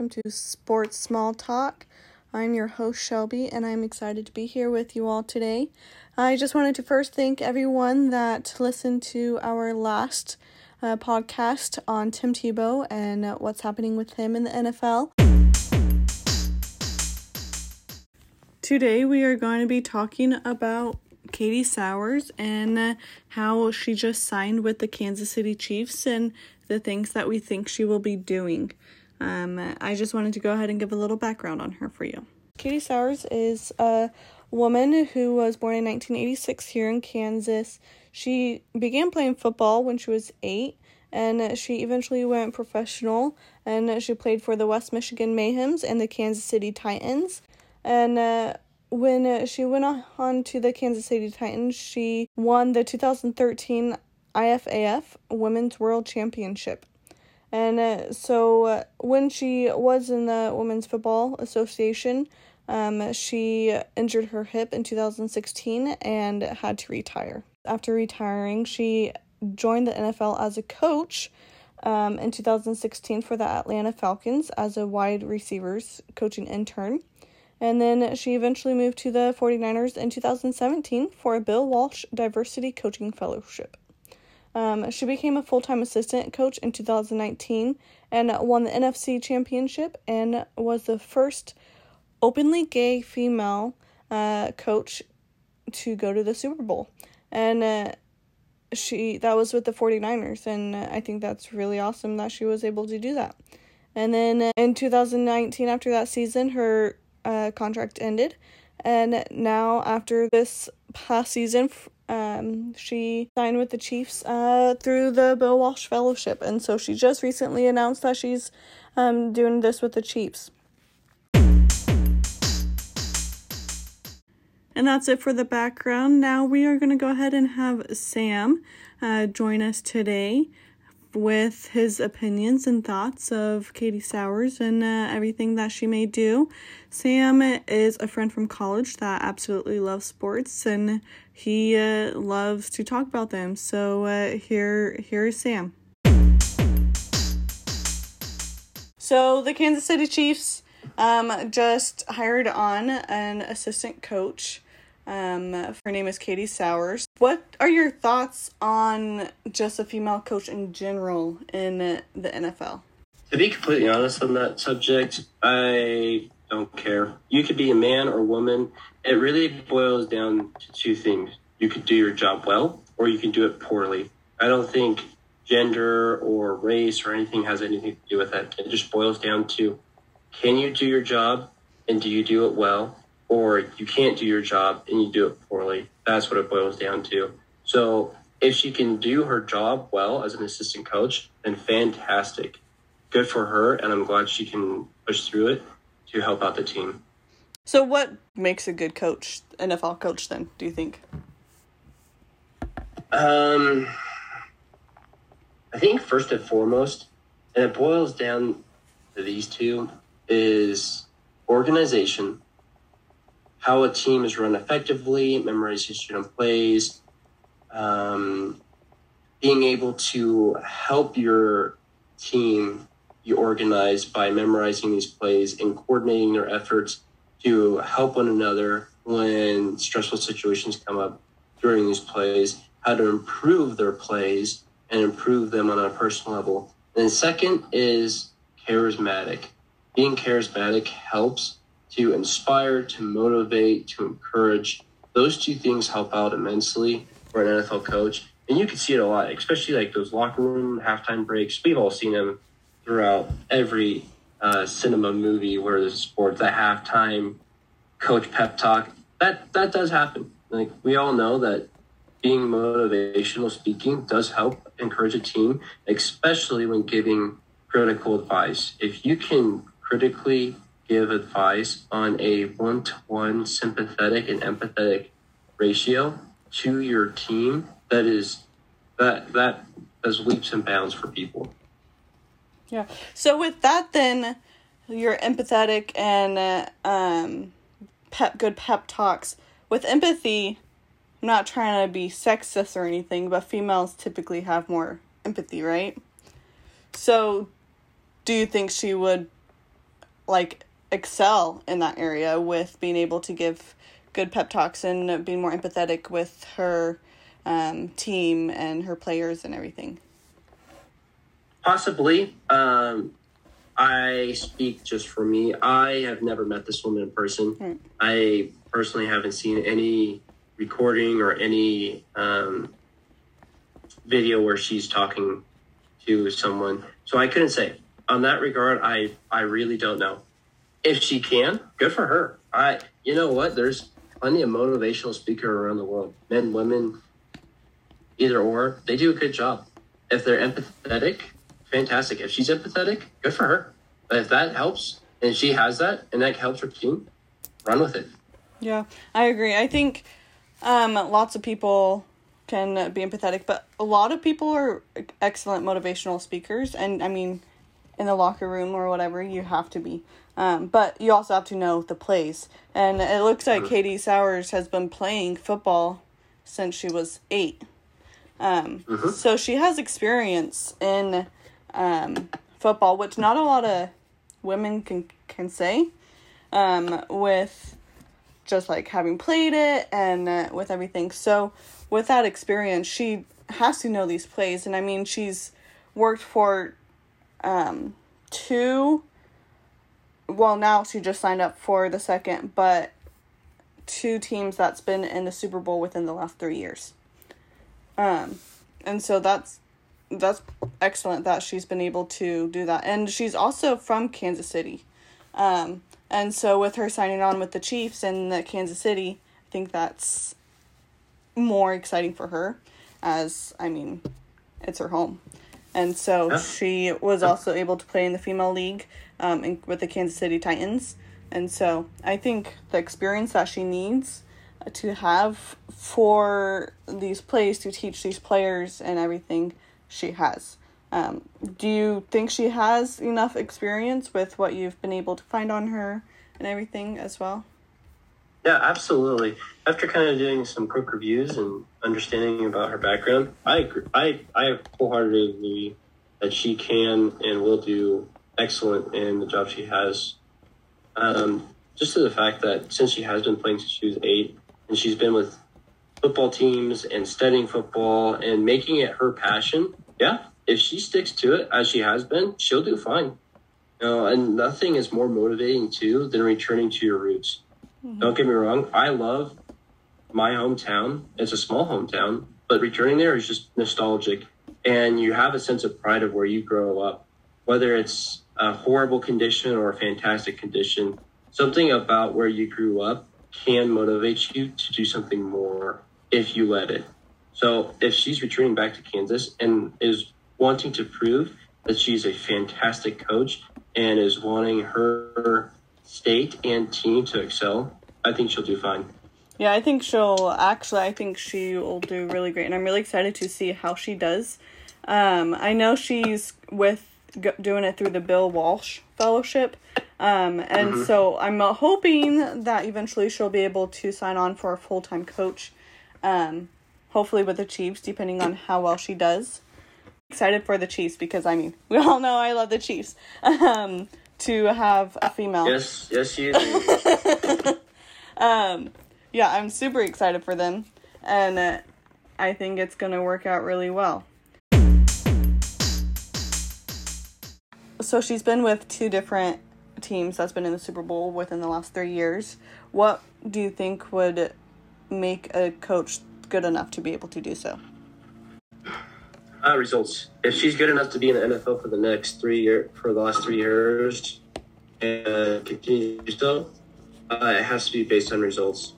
welcome to Sports Small Talk. I'm your host, Shelby, and I'm excited to be here with you all today. I just wanted to first thank everyone that listened to our last uh, podcast on Tim Tebow and uh, what's happening with him in the NFL. Today, we are going to be talking about Katie Sowers and uh, how she just signed with the Kansas City Chiefs and the things that we think she will be doing. Um, I just wanted to go ahead and give a little background on her for you. Katie Sowers is a woman who was born in 1986 here in Kansas. She began playing football when she was eight, and she eventually went professional. And she played for the West Michigan Mayhems and the Kansas City Titans. And uh, when she went on to the Kansas City Titans, she won the 2013 IFAF Women's World Championship. And uh, so uh, when she was in the Women's Football Association, um, she injured her hip in 2016 and had to retire. After retiring, she joined the NFL as a coach um, in 2016 for the Atlanta Falcons as a wide receivers coaching intern. And then she eventually moved to the 49ers in 2017 for a Bill Walsh Diversity Coaching Fellowship. Um, she became a full time assistant coach in 2019 and won the NFC Championship and was the first openly gay female uh, coach to go to the Super Bowl. And uh, she that was with the 49ers and I think that's really awesome that she was able to do that. And then in 2019 after that season her uh, contract ended and now after this past season um, she signed with the Chiefs uh, through the Bill Walsh Fellowship, and so she just recently announced that she's um, doing this with the Chiefs. And that's it for the background. Now we are going to go ahead and have Sam uh, join us today with his opinions and thoughts of Katie Sowers and uh, everything that she may do. Sam is a friend from college that absolutely loves sports and he uh, loves to talk about them. So uh, here, here is Sam. So the Kansas City Chiefs um, just hired on an assistant coach. Um, her name is Katie Sowers. What are your thoughts on just a female coach in general in the NFL? To be completely honest on that subject, I don't care. You could be a man or woman. It really boils down to two things. You could do your job well or you can do it poorly. I don't think gender or race or anything has anything to do with that. It just boils down to can you do your job and do you do it well? Or you can't do your job and you do it poorly. That's what it boils down to. So if she can do her job well as an assistant coach, then fantastic. Good for her, and I'm glad she can push through it to help out the team. So, what makes a good coach, NFL coach, then, do you think? Um, I think first and foremost, and it boils down to these two, is organization how a team is run effectively, memorization of plays, um, being able to help your team be organized by memorizing these plays and coordinating their efforts to help one another when stressful situations come up during these plays, how to improve their plays and improve them on a personal level. And second is charismatic. Being charismatic helps to inspire, to motivate, to encourage. Those two things help out immensely for an NFL coach. And you can see it a lot, especially like those locker room halftime breaks. We've all seen them throughout every uh, cinema movie where there's sports, the halftime coach pep talk. That that does happen. Like we all know that being motivational speaking does help encourage a team, especially when giving critical advice. If you can critically give advice on a one to one sympathetic and empathetic ratio to your team that is that that is leaps and bounds for people. Yeah. So with that, then you're empathetic and uh, um, pep good pep talks. With empathy, I'm not trying to be sexist or anything, but females typically have more empathy, right? So, do you think she would like excel in that area with being able to give good pep talks and being more empathetic with her um, team and her players and everything. Possibly. Um, I speak just for me. I have never met this woman in person. Hmm. I personally haven't seen any recording or any um, video where she's talking to someone. So I couldn't say. On that regard, I, I really don't know. If she can, good for her. I you know what? There's plenty of motivational speaker around the world. Men, women, either or, they do a good job. If they're empathetic, fantastic. If she's empathetic, good for her. But if that helps and she has that and that helps her team, run with it. Yeah, I agree. I think um, lots of people can be empathetic, but a lot of people are excellent motivational speakers. And I mean, in the locker room or whatever, you have to be. Um, but you also have to know the plays. And it looks like Katie Sowers has been playing football since she was eight. Um, So she has experience in um, football, which not a lot of women can can say. Um, with just like having played it and uh, with everything. So with that experience, she has to know these plays, and I mean she's worked for um, two. Well, now she just signed up for the second, but two teams that's been in the Super Bowl within the last three years. Um, and so that's that's excellent that she's been able to do that, and she's also from Kansas City. Um, and so with her signing on with the Chiefs and the Kansas City, I think that's more exciting for her as I mean, it's her home. And so Yeah. she was also able to play in the female league um, in, with the Kansas City Titans. And so I think the experience that she needs to have for these plays to teach these players and everything she has. Um, do you think she has enough experience with what you've been able to find on her and everything as well? Yeah, absolutely. After kind of doing some quick reviews and understanding about her background, I agree. I I wholeheartedly agree that she can and will do excellent in the job she has. Um, just to the fact that since she has been playing since she was eight, and she's been with football teams and studying football and making it her passion, yeah, if she sticks to it as she has been, she'll do fine. You know, and nothing is more motivating too than returning to your roots. Mm-hmm. Don't get me wrong, I love my hometown. It's a small hometown, but returning there is just nostalgic. And you have a sense of pride of where you grow up, whether it's a horrible condition or a fantastic condition. Something about where you grew up can motivate you to do something more if you let it. So if she's returning back to Kansas and is wanting to prove that she's a fantastic coach and is wanting her state and team to excel, I think she'll do fine. Yeah, I think she'll actually. I think she will do really great, and I'm really excited to see how she does. Um, I know she's with doing it through the Bill Walsh Fellowship, um, and so I'm uh, hoping that eventually she'll be able to sign on for a full time coach. Um, hopefully with the Chiefs, depending on how well she does. Excited for the Chiefs because I mean we all know I love the Chiefs. Um, to have a female. Yes, yes, you do. um, yeah, I'm super excited for them, and uh, I think it's gonna work out really well. So she's been with two different teams that's been in the Super Bowl within the last three years. What do you think would make a coach good enough to be able to do so? Uh, results. If she's good enough to be in the NFL for the next three year for the last three years and continue so, uh, it has to be based on results.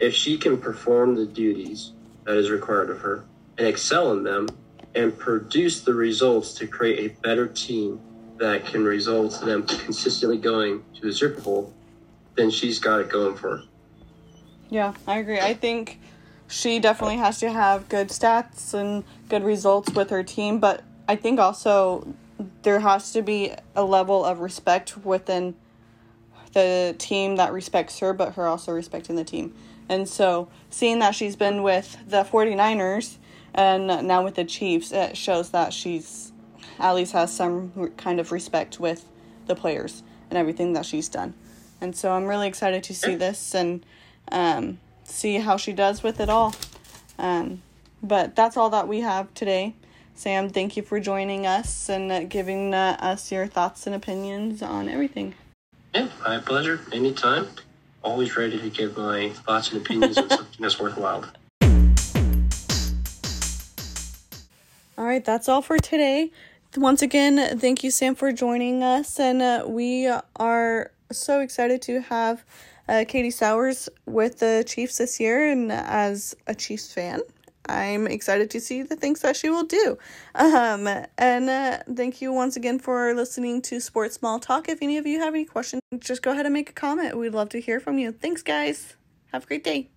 If she can perform the duties that is required of her and excel in them and produce the results to create a better team that can result in them consistently going to the Super Bowl, then she's got it going for her. Yeah, I agree. I think she definitely has to have good stats and good results with her team, but I think also there has to be a level of respect within the team that respects her, but her also respecting the team. And so, seeing that she's been with the 49ers and now with the Chiefs, it shows that she's at least has some kind of respect with the players. and everything that she's done. And so I'm really excited to see this and um, see how she does with it all. Um, but that's all that we have today. Sam, thank you for joining us and uh, giving uh, us your thoughts and opinions on everything. Yeah, my pleasure. Anytime. Always ready to give my thoughts and opinions on something that's worthwhile. All right, that's all for today. Once again, thank you, Sam, for joining us. And uh, we are so excited to have uh, Katie Sowers with the Chiefs this year. And as a Chiefs fan, I'm excited to see the things that she will do. Um, and uh, thank you once again for listening to Sports Small Talk. If any of you have any questions, just go ahead and make a comment. We'd love to hear from you. Thanks, guys. Have a great day.